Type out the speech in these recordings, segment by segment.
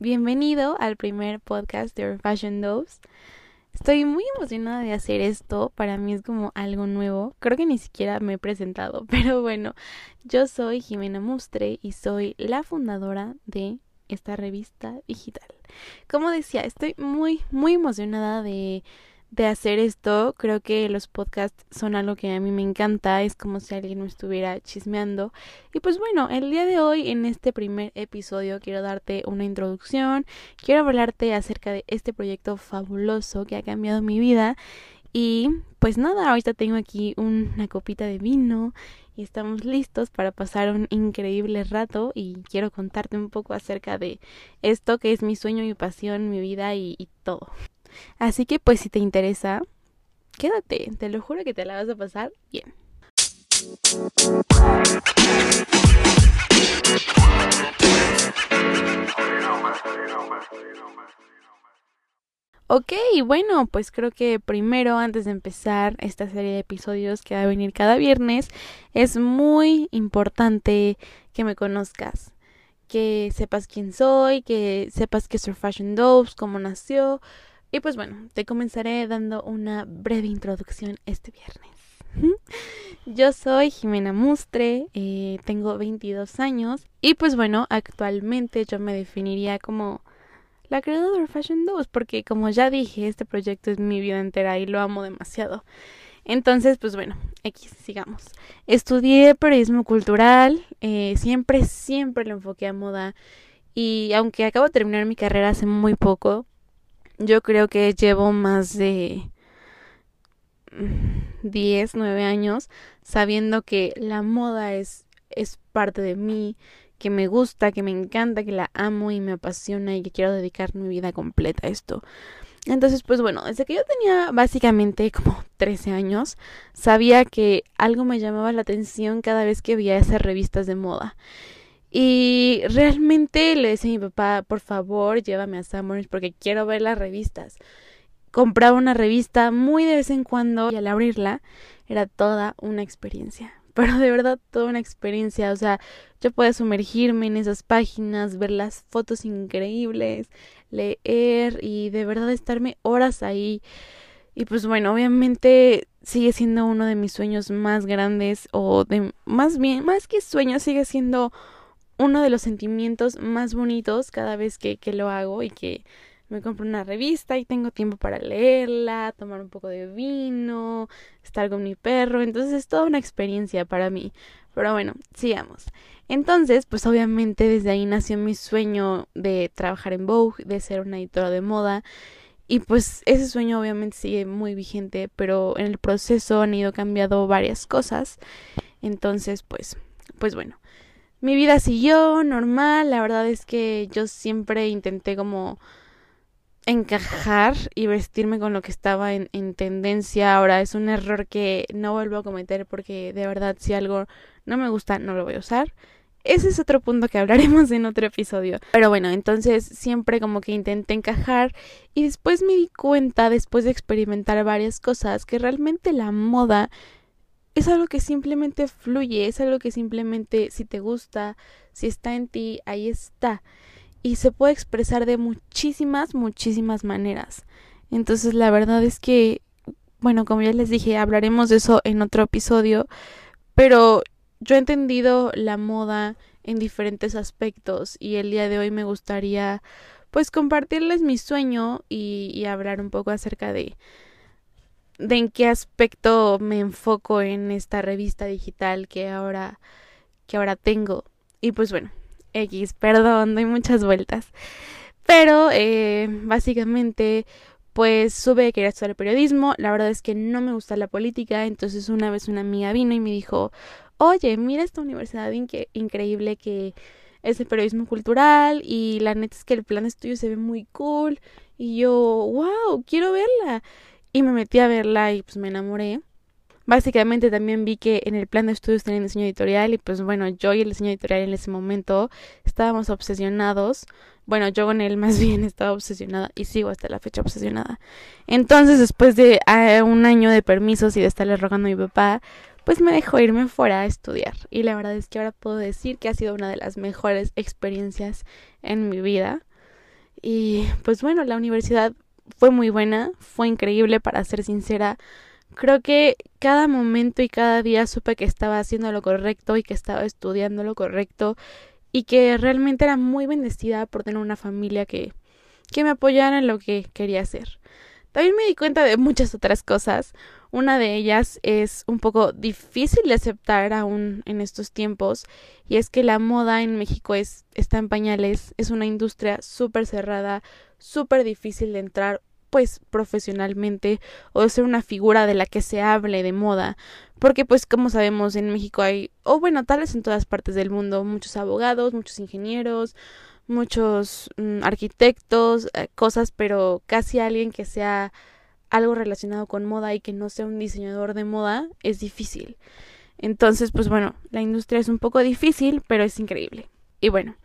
bienvenido al primer podcast de Fashion Doves. Estoy muy emocionada de hacer esto, para mí es como algo nuevo. Creo que ni siquiera me he presentado, pero bueno, yo soy Jimena Mustre y soy la fundadora de esta revista digital. Como decía, estoy muy, muy emocionada de de hacer esto. Creo que los podcasts son algo que a mí me encanta. Es como si alguien me estuviera chismeando. Y pues bueno, el día de hoy, en este primer episodio, quiero darte una introducción. Quiero hablarte acerca de este proyecto fabuloso que ha cambiado mi vida. Y pues nada, ahorita tengo aquí una copita de vino y estamos listos para pasar un increíble rato y quiero contarte un poco acerca de esto que es mi sueño, mi pasión, mi vida y, y todo. Así que pues si te interesa, quédate, te lo juro que te la vas a pasar bien. Ok, bueno, pues creo que primero, antes de empezar esta serie de episodios que va a venir cada viernes, es muy importante que me conozcas, que sepas quién soy, que sepas que soy Fashion Doves, cómo nació, y pues bueno, te comenzaré dando una breve introducción este viernes. Yo soy Jimena Mustre, eh, tengo 22 años y pues bueno, actualmente yo me definiría como la creadora de Fashion 2 porque como ya dije, este proyecto es mi vida entera y lo amo demasiado. Entonces, pues bueno, X, sigamos. Estudié periodismo cultural, eh, siempre, siempre lo enfoqué a moda y aunque acabo de terminar mi carrera hace muy poco, yo creo que llevo más de 10, 9 años sabiendo que la moda es, es parte de mí, que me gusta, que me encanta, que la amo y me apasiona y que quiero dedicar mi vida completa a esto. Entonces, pues bueno, desde que yo tenía básicamente como 13 años, sabía que algo me llamaba la atención cada vez que veía esas revistas de moda. Y realmente le decía a mi papá, por favor, llévame a Summers porque quiero ver las revistas. Compraba una revista muy de vez en cuando y al abrirla era toda una experiencia. Pero de verdad toda una experiencia. O sea, yo podía sumergirme en esas páginas, ver las fotos increíbles, leer y de verdad estarme horas ahí. Y pues bueno, obviamente sigue siendo uno de mis sueños más grandes o de más bien, más que sueño, sigue siendo uno de los sentimientos más bonitos cada vez que, que lo hago y que me compro una revista y tengo tiempo para leerla, tomar un poco de vino, estar con mi perro, entonces es toda una experiencia para mí. Pero bueno, sigamos. Entonces, pues obviamente desde ahí nació mi sueño de trabajar en Vogue, de ser una editora de moda. Y pues ese sueño obviamente sigue muy vigente, pero en el proceso han ido cambiando varias cosas. Entonces, pues, pues bueno, mi vida siguió normal, la verdad es que yo siempre intenté como encajar y vestirme con lo que estaba en, en, tendencia. Ahora es un error que no vuelvo a cometer porque de verdad si algo no me gusta no lo voy a usar. Ese es otro punto que hablaremos en otro episodio. Pero bueno, entonces siempre como que intenté encajar y después me di cuenta, después de experimentar varias cosas, que realmente la moda es algo que simplemente fluye, es algo que simplemente si te gusta, si está en ti, ahí está. Y se puede expresar de muchísimas, muchísimas maneras. Entonces la verdad es que, bueno, como ya les dije, hablaremos de eso en otro episodio, pero yo he entendido la moda en diferentes aspectos y el día de hoy me gustaría pues compartirles mi sueño y, y hablar un poco acerca de, de en qué aspecto me enfoco en esta revista digital que ahora que ahora tengo. Y pues bueno X perdón doy muchas vueltas. Pero eh, básicamente pues sube que quería estudiar periodismo. La verdad es que no me gusta la política. Entonces una vez una amiga vino y me dijo oye mira esta universidad increíble que es de periodismo cultural y la neta es que el plan de estudio se ve muy cool y yo wow quiero verla y me metí a verla y pues me enamoré. Básicamente también vi que en el plan de estudios tenían diseño editorial y pues bueno, yo y el diseño editorial en ese momento estábamos obsesionados. Bueno, yo con él más bien estaba obsesionada y sigo hasta la fecha obsesionada. Entonces, después de ah, un año de permisos y de estarle rogando a mi papá, pues me dejó irme fuera a estudiar. Y la verdad es que ahora puedo decir que ha sido una de las mejores experiencias en mi vida. Y pues bueno, la universidad fue muy buena, fue increíble para ser sincera. Creo que cada momento y cada día supe que estaba haciendo lo correcto y que estaba estudiando lo correcto y que realmente era muy bendecida por tener una familia que, que me apoyara en lo que quería hacer. También me di cuenta de muchas otras cosas. Una de ellas es un poco difícil de aceptar aún en estos tiempos y es que la moda en México es, está en pañales, es una industria súper cerrada, súper difícil de entrar pues profesionalmente o de ser una figura de la que se hable de moda. Porque pues como sabemos en México hay o bueno tal vez en todas partes del mundo muchos abogados muchos ingenieros muchos mm, arquitectos eh, cosas pero casi alguien que sea algo relacionado con moda y que no sea un diseñador de moda es difícil. Entonces, pues bueno, la industria es un poco difícil, pero es increíble. Y bueno,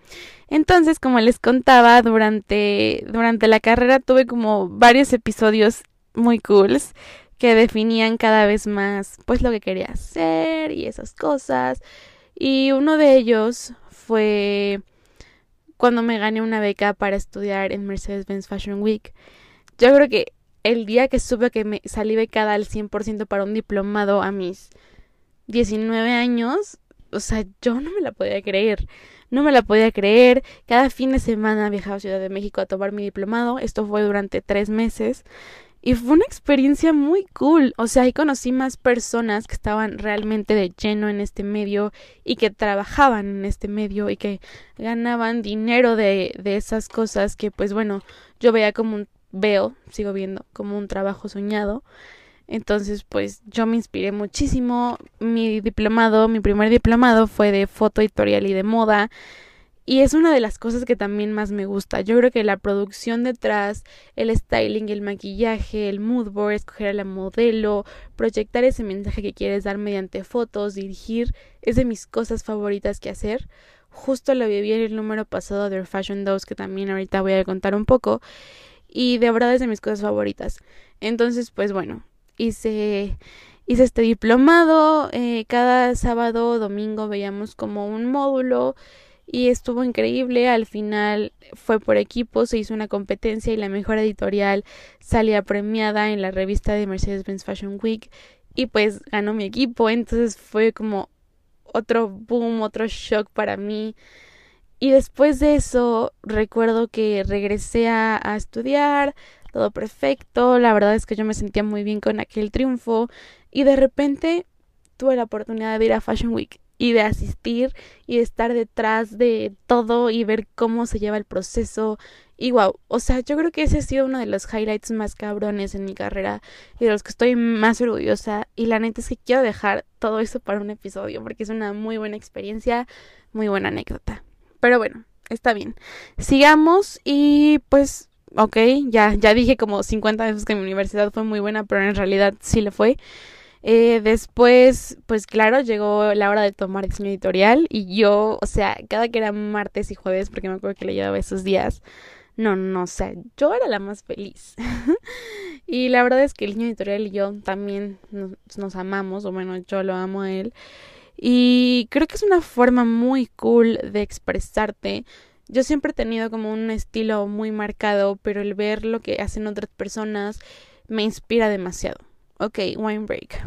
entonces, como les contaba, durante, durante la carrera tuve como varios episodios muy cools que definían cada vez más pues lo que quería hacer y esas cosas. Y uno de ellos fue cuando me gané una beca para estudiar en Mercedes-Benz Fashion Week. Yo creo que el día que supe que me salí becada al 100% para un diplomado a mis 19 años, o sea, yo no me la podía creer. No me la podía creer. Cada fin de semana viajaba a Ciudad de México a tomar mi diplomado. Esto fue durante tres meses. Y fue una experiencia muy cool. O sea, ahí conocí más personas que estaban realmente de lleno en este medio y que trabajaban en este medio y que ganaban dinero de, de esas cosas que, pues bueno, yo veía como un veo, sigo viendo como un trabajo soñado. Entonces, pues yo me inspiré muchísimo. Mi diplomado, mi primer diplomado fue de foto editorial y de moda. Y es una de las cosas que también más me gusta. Yo creo que la producción detrás, el styling, el maquillaje, el mood board, escoger a la modelo, proyectar ese mensaje que quieres dar mediante fotos, dirigir, es de mis cosas favoritas que hacer. Justo lo viví en el número pasado de Fashion Dose, que también ahorita voy a contar un poco y de verdad es de mis cosas favoritas. Entonces, pues bueno, hice, hice este diplomado, eh, cada sábado o domingo veíamos como un módulo y estuvo increíble. Al final fue por equipo, se hizo una competencia y la mejor editorial salía premiada en la revista de Mercedes-Benz Fashion Week y pues ganó mi equipo. Entonces fue como otro boom, otro shock para mí. Y después de eso, recuerdo que regresé a, estudiar, todo perfecto, la verdad es que yo me sentía muy bien con aquel triunfo y de repente tuve la oportunidad de ir a Fashion Week y de asistir y de estar detrás de todo y ver cómo se lleva el proceso. Y wow, o sea, yo creo que ese ha sido uno de los highlights más cabrones en mi carrera y de los que estoy más orgullosa. Y la neta es que quiero dejar todo eso para un episodio porque es una muy buena experiencia, muy buena anécdota. Pero bueno, está bien. Sigamos y pues, ok, ya, ya dije como 50 veces que mi universidad fue muy buena, pero en realidad sí le fue. Eh, después, pues claro, llegó la hora de tomar diseño editorial y yo, o sea, cada que era martes y jueves, porque me acuerdo que le llevaba esos días, no, no, o sea, yo era la más feliz. y la verdad es que el diseño editorial y yo también nos, nos amamos, o bueno, yo lo amo a él. Y creo que es una forma muy cool de expresarte. Yo siempre he tenido como un estilo muy marcado, pero el ver lo que hacen otras personas me inspira demasiado. Ok, wine break.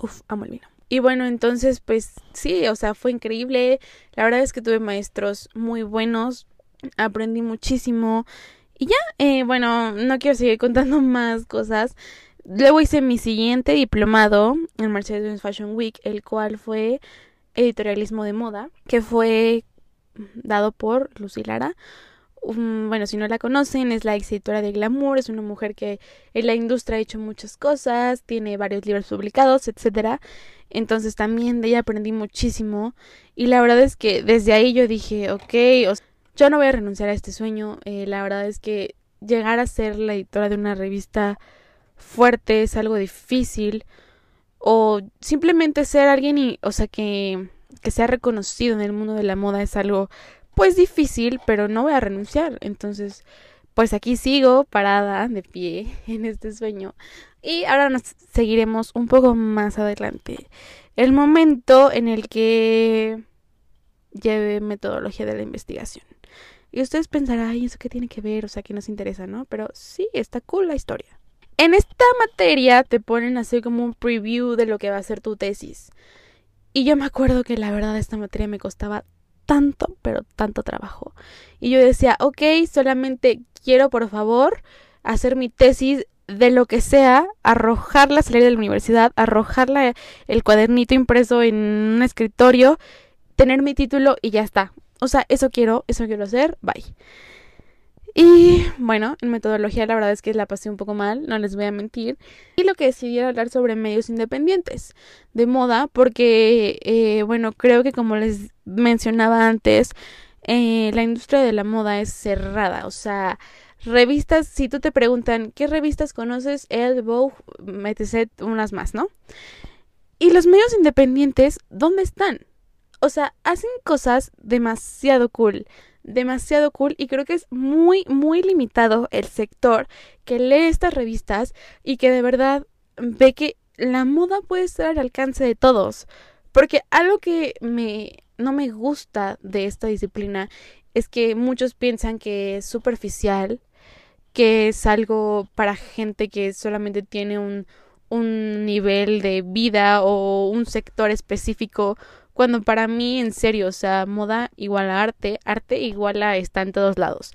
Uf, amo el vino. Y bueno, entonces pues sí, o sea, fue increíble. La verdad es que tuve maestros muy buenos. Aprendí muchísimo. Y ya, eh, bueno, no quiero seguir contando más cosas. Luego hice mi siguiente diplomado en Mercedes-Benz Fashion Week, el cual fue editorialismo de moda, que fue dado por Lucy Lara. bueno, si no la conocen, es la editora de Glamour, es una mujer que en la industria ha hecho muchas cosas, tiene varios libros publicados, etcétera. Entonces también de ella aprendí muchísimo y la verdad es que desde ahí yo dije, ok, yo no voy a renunciar a este sueño. Eh, la verdad es que llegar a ser la editora de una revista fuerte, es algo difícil, o simplemente ser alguien y, o sea, que, que sea reconocido en el mundo de la moda es algo pues difícil, pero no voy a renunciar. Entonces, pues aquí sigo parada de pie en este sueño. Y ahora nos seguiremos un poco más adelante. El momento en el que lleve metodología de la investigación. Y ustedes pensarán, ay, ¿eso qué tiene que ver? O sea, que nos interesa, ¿no? Pero sí, está cool la historia. En esta materia te ponen así como un preview de lo que va a ser tu tesis. Y yo me acuerdo que la verdad esta materia me costaba tanto, pero tanto trabajo. Y yo decía, ok, solamente quiero por favor hacer mi tesis de lo que sea, arrojarla, salir de la universidad, arrojarla el cuadernito impreso en un escritorio, tener mi título y ya está. O sea, eso quiero, eso quiero hacer, bye. Y bueno, en metodología la verdad es que la pasé un poco mal, no les voy a mentir. Y lo que decidí era hablar sobre medios independientes de moda, porque, eh, bueno, creo que como les mencionaba antes, eh, la industria de la moda es cerrada. O sea, revistas, si tú te preguntan qué revistas conoces, El, Vogue, etc., unas más, ¿no? Y los medios independientes, ¿dónde están? O sea, hacen cosas demasiado cool demasiado cool y creo que es muy, muy limitado el sector que lee estas revistas y que de verdad ve que la moda puede estar al alcance de todos. Porque algo que me no me gusta de esta disciplina es que muchos piensan que es superficial, que es algo para gente que solamente tiene un, un nivel de vida o un sector específico cuando para mí, en serio, o sea, moda igual a arte, arte igual a está en todos lados.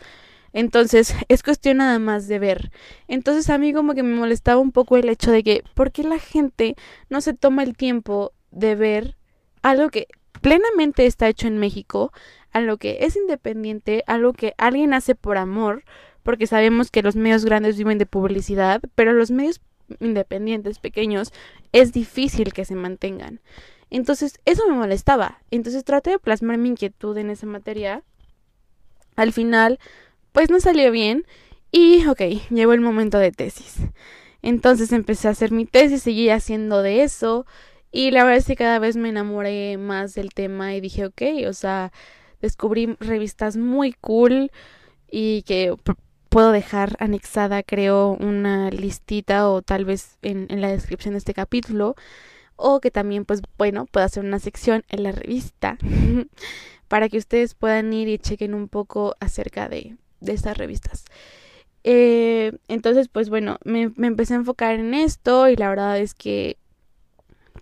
Entonces, es cuestión nada más de ver. Entonces, a mí como que me molestaba un poco el hecho de que, ¿por qué la gente no se toma el tiempo de ver algo que plenamente está hecho en México, algo que es independiente, algo que alguien hace por amor, porque sabemos que los medios grandes viven de publicidad, pero los medios independientes, pequeños, es difícil que se mantengan. Entonces, eso me molestaba. Entonces traté de plasmar mi inquietud en esa materia. Al final, pues no salió bien. Y, ok, llegó el momento de tesis. Entonces empecé a hacer mi tesis, seguí haciendo de eso. Y la verdad es que cada vez me enamoré más del tema y dije, ok, o sea, descubrí revistas muy cool y que puedo dejar anexada, creo, una listita o tal vez en, en la descripción de este capítulo o que también pues bueno pueda hacer una sección en la revista para que ustedes puedan ir y chequen un poco acerca de, de estas revistas. Eh, entonces pues bueno me, me empecé a enfocar en esto y la verdad es que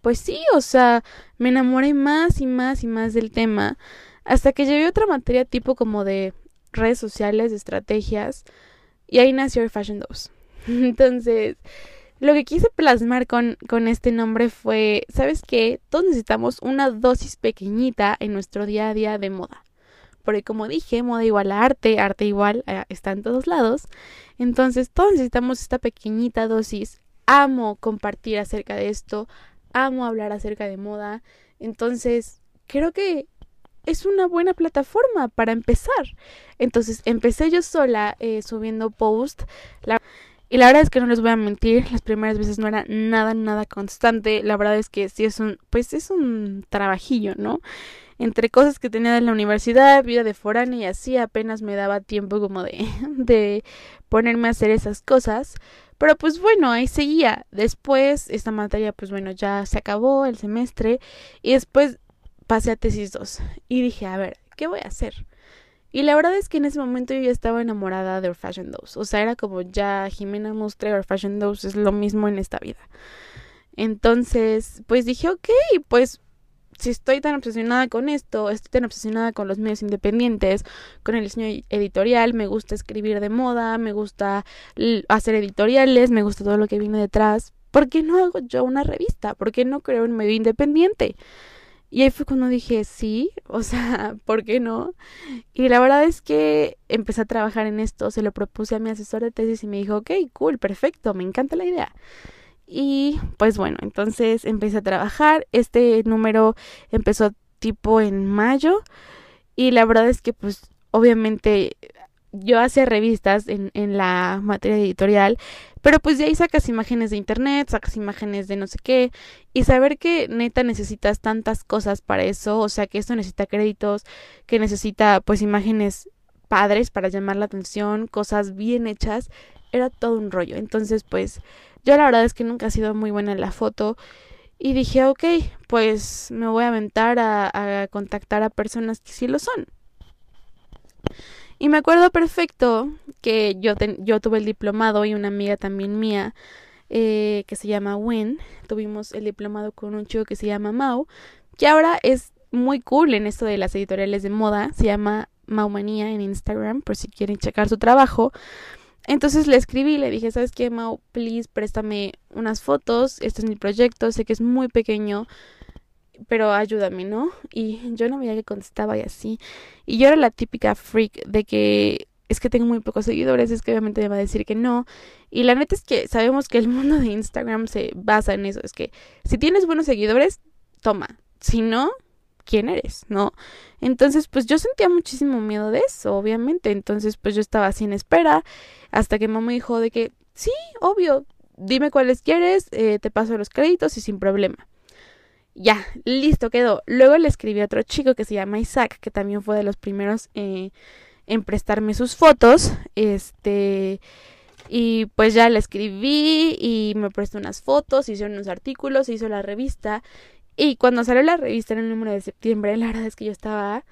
pues sí, o sea, me enamoré más y más y más del tema hasta que llevé otra materia tipo como de redes sociales, de estrategias y ahí nació el Fashion 2. Entonces, lo que quise plasmar con, con este nombre fue, ¿sabes qué? Todos necesitamos una dosis pequeñita en nuestro día a día de moda. Porque como dije, moda igual a arte, arte igual está en todos lados. Entonces todos necesitamos esta pequeñita dosis. Amo compartir acerca de esto, amo hablar acerca de moda. Entonces creo que es una buena plataforma para empezar. Entonces empecé yo sola eh, subiendo post. La y la verdad es que no les voy a mentir, las primeras veces no era nada, nada constante. La verdad es que sí es un, pues es un trabajillo, ¿no? Entre cosas que tenía de la universidad, vida de foránea y así, apenas me daba tiempo como de, de ponerme a hacer esas cosas. Pero pues bueno, ahí seguía. Después, esta materia, pues bueno, ya se acabó el semestre. Y después pasé a tesis 2. Y dije, a ver, ¿qué voy a hacer? Y la verdad es que en ese momento yo ya estaba enamorada de Our Fashion Dose. O sea, era como ya Jimena Mustre, Our Fashion Dose es lo mismo en esta vida. Entonces, pues dije, ok, pues si estoy tan obsesionada con esto, estoy tan obsesionada con los medios independientes, con el diseño editorial, me gusta escribir de moda, me gusta hacer editoriales, me gusta todo lo que viene detrás. ¿Por qué no hago yo una revista? ¿Por qué no creo un medio independiente? Y ahí fue cuando dije, sí, o sea, ¿por qué no? Y la verdad es que empecé a trabajar en esto, se lo propuse a mi asesor de tesis y me dijo, ok, cool, perfecto, me encanta la idea. Y pues bueno, entonces empecé a trabajar, este número empezó tipo en mayo y la verdad es que pues obviamente yo hacía revistas en, en la materia editorial, pero pues de ahí sacas imágenes de internet, sacas imágenes de no sé qué, y saber que neta necesitas tantas cosas para eso, o sea que esto necesita créditos, que necesita pues imágenes padres para llamar la atención, cosas bien hechas, era todo un rollo. Entonces pues yo la verdad es que nunca he sido muy buena en la foto. Y dije, ok, pues me voy a aventar a, a contactar a personas que sí lo son. Y me acuerdo perfecto que yo, yo tuve el diplomado y una amiga también mía eh, que se llama Wen. Tuvimos el diplomado con un chico que se llama Mau, que ahora es muy cool en esto de las editoriales de moda. Se llama Maumanía en Instagram, por si quieren checar su trabajo. Entonces le escribí, le dije, ¿sabes qué, Mau? Please, préstame unas fotos. Este es mi proyecto, sé que es muy pequeño, pero ayúdame, ¿no? Y yo no veía que contestaba y así. Y yo era la típica freak de que es que tengo muy pocos seguidores, es que obviamente me va a decir que no. Y la neta es que sabemos que el mundo de Instagram se basa en eso, es que si tienes buenos seguidores, toma. Si no, ¿quién eres? ¿No? Entonces, pues yo sentía muchísimo miedo de eso, obviamente. Entonces, pues yo estaba así en espera hasta que mamá dijo de que, sí, obvio, dime cuáles quieres, eh, te paso los créditos y sin problema. Ya, listo, quedó. Luego le escribí a otro chico que se llama Isaac, que también fue de los primeros eh, en prestarme sus fotos. Este. Y pues ya le escribí y me prestó unas fotos, hicieron unos artículos, hizo la revista. Y cuando salió la revista en el número de septiembre, la verdad es que yo estaba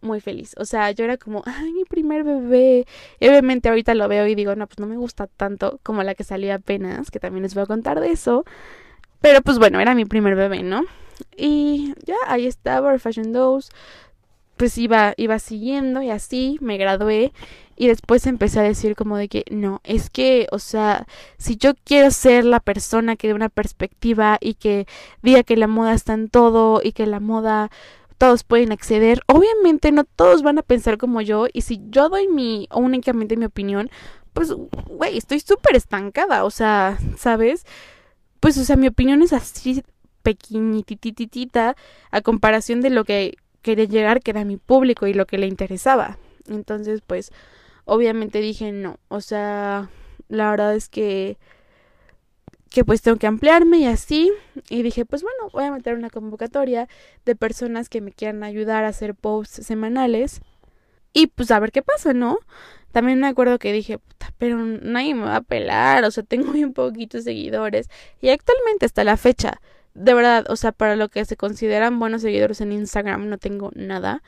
muy feliz. O sea, yo era como, ay, mi primer bebé. Y obviamente ahorita lo veo y digo, no, pues no me gusta tanto como la que salía apenas, que también les voy a contar de eso. Pero pues bueno, era mi primer bebé, ¿no? Y ya ahí estaba, Fashion Dose. Pues iba, iba siguiendo y así me gradué. Y después empecé a decir como de que no, es que, o sea, si yo quiero ser la persona que dé una perspectiva y que diga que la moda está en todo y que la moda todos pueden acceder, obviamente no todos van a pensar como yo y si yo doy mi únicamente mi opinión, pues güey, estoy súper estancada, o sea, ¿sabes? Pues o sea, mi opinión es así pequeñitititita a comparación de lo que quería llegar, que era mi público y lo que le interesaba. Entonces, pues obviamente dije no, o sea, la verdad es que que pues tengo que ampliarme y así. Y dije pues bueno voy a meter una convocatoria de personas que me quieran ayudar a hacer posts semanales y pues a ver qué pasa no también me acuerdo que dije puta pero nadie me va a pelar o sea tengo bien poquitos seguidores y actualmente hasta la fecha de verdad o sea para lo que se consideran buenos seguidores en Instagram no tengo nada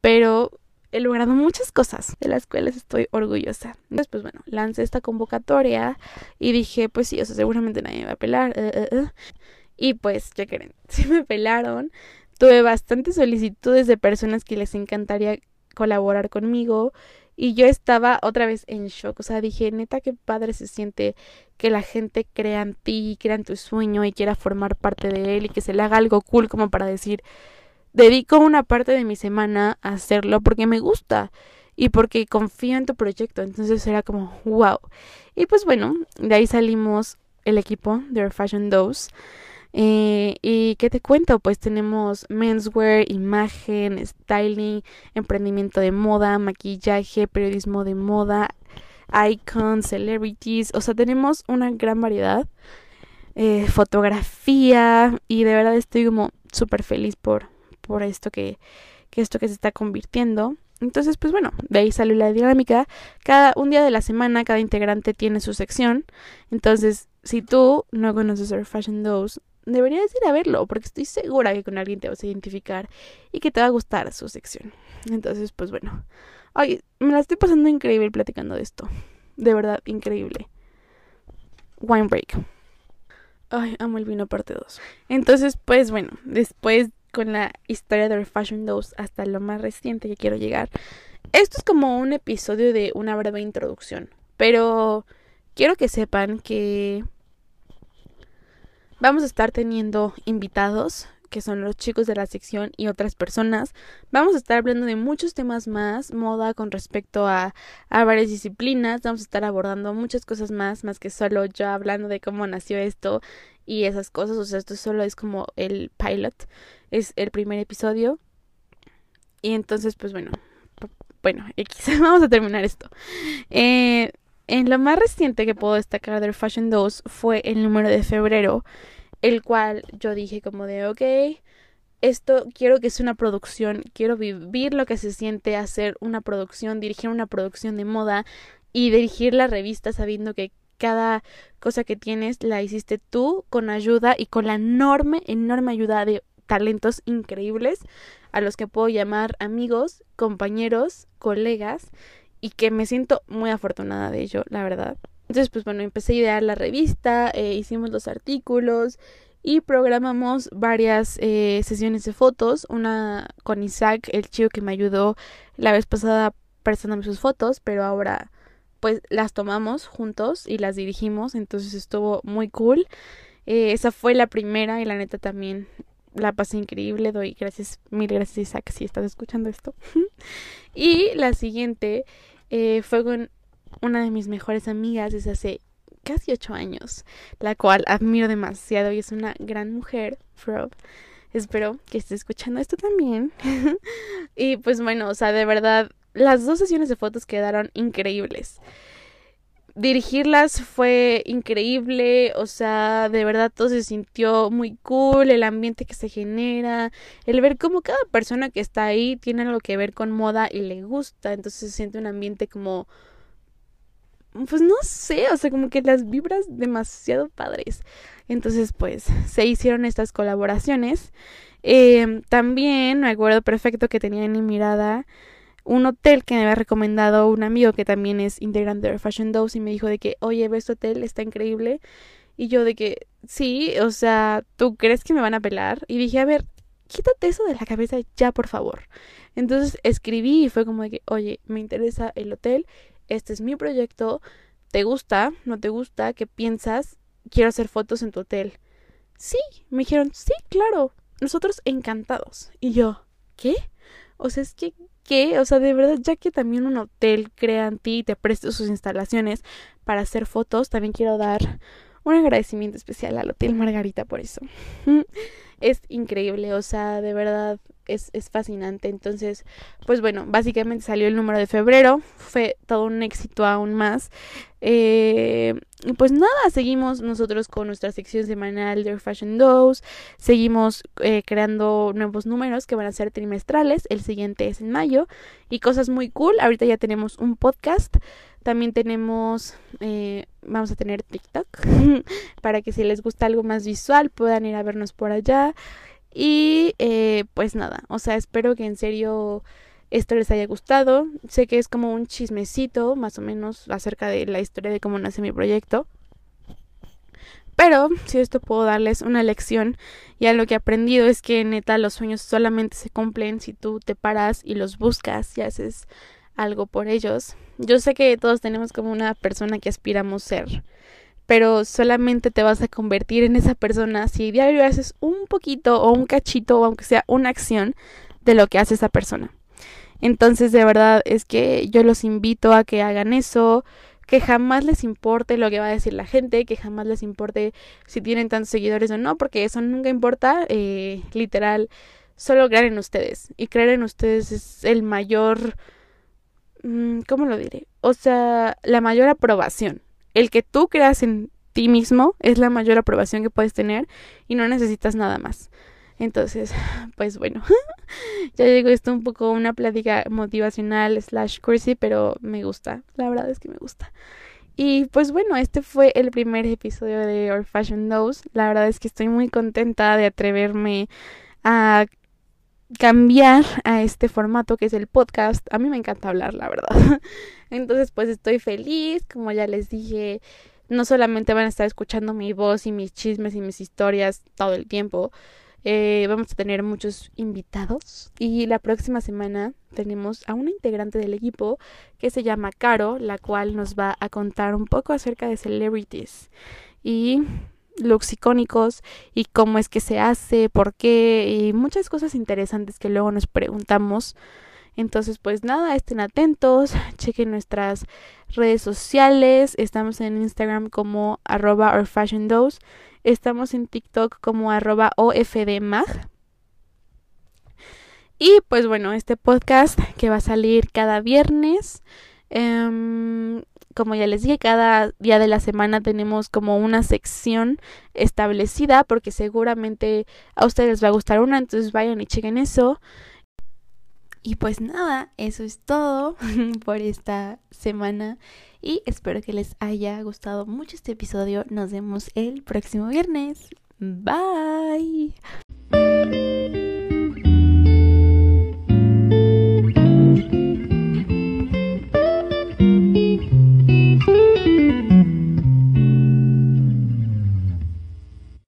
pero he logrado muchas cosas de las cuales estoy orgullosa. Entonces, pues bueno, lancé esta convocatoria y dije, pues sí, o sea, seguramente nadie me va a pelar. Eh, eh, eh. Y pues, ya creen, sí me pelaron. Tuve bastantes solicitudes de personas que les encantaría colaborar conmigo y yo estaba otra vez en shock, o sea, dije, neta, qué padre se siente que la gente crea en ti, crea en tu sueño y quiera formar parte de él y que se le haga algo cool como para decir, dedico una parte de mi semana a hacerlo porque me gusta y porque confío en tu proyecto. Entonces era como, wow. Y pues bueno, de ahí salimos el equipo de Fashion Dose. Eh, ¿Y qué te cuento? Pues tenemos menswear, imagen, styling, emprendimiento de moda, maquillaje, periodismo de moda, icons, celebrities. O sea, tenemos una gran variedad. Eh, fotografía y de verdad estoy como súper feliz por, por esto que, que esto que se está convirtiendo. Entonces, pues bueno, de ahí salió la dinámica. Cada un día de la semana, cada integrante tiene su sección. Entonces, si tú no conoces Our Fashion Dose, deberías ir a verlo, porque estoy segura que con alguien te vas a identificar y que te va a gustar su sección. Entonces, pues bueno. Ay, me la estoy pasando increíble platicando de esto. De verdad, increíble. Wine Break. Ay, amo el vino parte 2. Entonces, pues bueno, después con la historia de Fashion Dose hasta lo más reciente que quiero llegar. Esto es como un episodio de una breve introducción, pero quiero que sepan que vamos a estar teniendo invitados que son los chicos de la sección y otras personas. Vamos a estar hablando de muchos temas más, moda con respecto a, a, varias disciplinas. Vamos a estar abordando muchas cosas más, más que solo yo hablando de cómo nació esto y esas cosas. O sea, esto solo es como el pilot es el primer episodio. Y entonces, pues bueno, bueno, X, vamos a terminar esto. Eh, en lo más reciente que puedo destacar del Fashion 2 fue el número de febrero, el cual yo dije como de, ok, esto quiero que sea una producción, quiero vivir lo que se siente hacer una producción, dirigir una producción de moda y dirigir la revista sabiendo que cada cosa que tienes la hiciste tú con ayuda y con la enorme, enorme ayuda de talentos increíbles a los que puedo llamar amigos, compañeros, colegas y que me siento muy afortunada de ello, la verdad. Entonces, pues bueno, empecé a idear la revista, eh, hicimos los artículos y programamos varias eh, sesiones de fotos, una con Isaac, el chico que me ayudó la vez pasada prestándome sus fotos, pero ahora pues las tomamos juntos y las dirigimos, entonces estuvo muy cool. Eh, esa fue la primera y la neta también la pasé increíble, doy gracias, mil gracias Isaac si estás escuchando esto. y la siguiente eh, fue con una de mis mejores amigas desde hace casi ocho años, la cual admiro demasiado y es una gran mujer, Frob. Espero que esté escuchando esto también. y pues bueno, o sea, de verdad, las dos sesiones de fotos quedaron increíbles. Dirigirlas fue increíble, o sea, de verdad todo se sintió muy cool, el ambiente que se genera, el ver cómo cada persona que está ahí tiene algo que ver con moda y le gusta, entonces se siente un ambiente como pues no sé, o sea, como que las vibras demasiado padres. Entonces, pues, se hicieron estas colaboraciones. Eh, también me acuerdo perfecto que tenía en mi mirada un hotel que me había recomendado un amigo que también es integrante de Fashion Dose y me dijo de que, oye, ve este hotel, está increíble. Y yo de que, sí, o sea, ¿tú crees que me van a pelar? Y dije, a ver, quítate eso de la cabeza ya, por favor. Entonces escribí y fue como de que, oye, me interesa el hotel, este es mi proyecto, ¿te gusta? ¿No te gusta? ¿Qué piensas? Quiero hacer fotos en tu hotel. Sí, me dijeron, sí, claro, nosotros encantados. Y yo, ¿qué? O sea, es que que, o sea, de verdad, ya que también un hotel crea en ti y te preste sus instalaciones para hacer fotos, también quiero dar un agradecimiento especial al Hotel Margarita por eso. es increíble, o sea, de verdad es, es fascinante. Entonces, pues bueno, básicamente salió el número de febrero, fue todo un éxito aún más. Eh, pues nada, seguimos nosotros con nuestra sección semanal de Fashion Dose, seguimos eh, creando nuevos números que van a ser trimestrales, el siguiente es en mayo y cosas muy cool, ahorita ya tenemos un podcast, también tenemos, eh, vamos a tener TikTok para que si les gusta algo más visual puedan ir a vernos por allá. Y eh, pues nada, o sea, espero que en serio esto les haya gustado. Sé que es como un chismecito, más o menos, acerca de la historia de cómo nace mi proyecto. Pero si esto puedo darles una lección, ya lo que he aprendido es que neta los sueños solamente se cumplen si tú te paras y los buscas y haces algo por ellos. Yo sé que todos tenemos como una persona que aspiramos ser pero solamente te vas a convertir en esa persona si diario haces un poquito o un cachito o aunque sea una acción de lo que hace esa persona. Entonces, de verdad es que yo los invito a que hagan eso, que jamás les importe lo que va a decir la gente, que jamás les importe si tienen tantos seguidores o no, porque eso nunca importa, eh, literal, solo creer en ustedes. Y creer en ustedes es el mayor, mm, ¿cómo lo diré? O sea, la mayor aprobación el que tú creas en ti mismo es la mayor aprobación que puedes tener y no necesitas nada más. Entonces, pues bueno, ya llegó esto un poco una plática motivacional slash cursi, pero me gusta, la verdad es que me gusta. Y pues bueno, este fue el primer episodio de Our Fashion Knows. La verdad es que estoy muy contenta de atreverme a cambiar a este formato que es el podcast. A mí me encanta hablar, la verdad. Entonces, pues estoy feliz, como ya les dije, no solamente van a estar escuchando mi voz y mis chismes y mis historias todo el tiempo, eh, vamos a tener muchos invitados y la próxima semana tenemos a una integrante del equipo que se llama Caro, la cual nos va a contar un poco acerca de celebrities y looks icónicos y cómo es que se hace, por qué y muchas cosas interesantes que luego nos preguntamos. Entonces, pues nada, estén atentos, chequen nuestras redes sociales, estamos en Instagram como arroba or fashion estamos en TikTok como arroba ofdmag. Y pues bueno, este podcast que va a salir cada viernes. Em, como ya les dije, cada día de la semana tenemos como una sección establecida porque seguramente a ustedes les va a gustar una, entonces vayan y chequen eso. Y pues nada, eso es todo por esta semana y espero que les haya gustado mucho este episodio. Nos vemos el próximo viernes. Bye.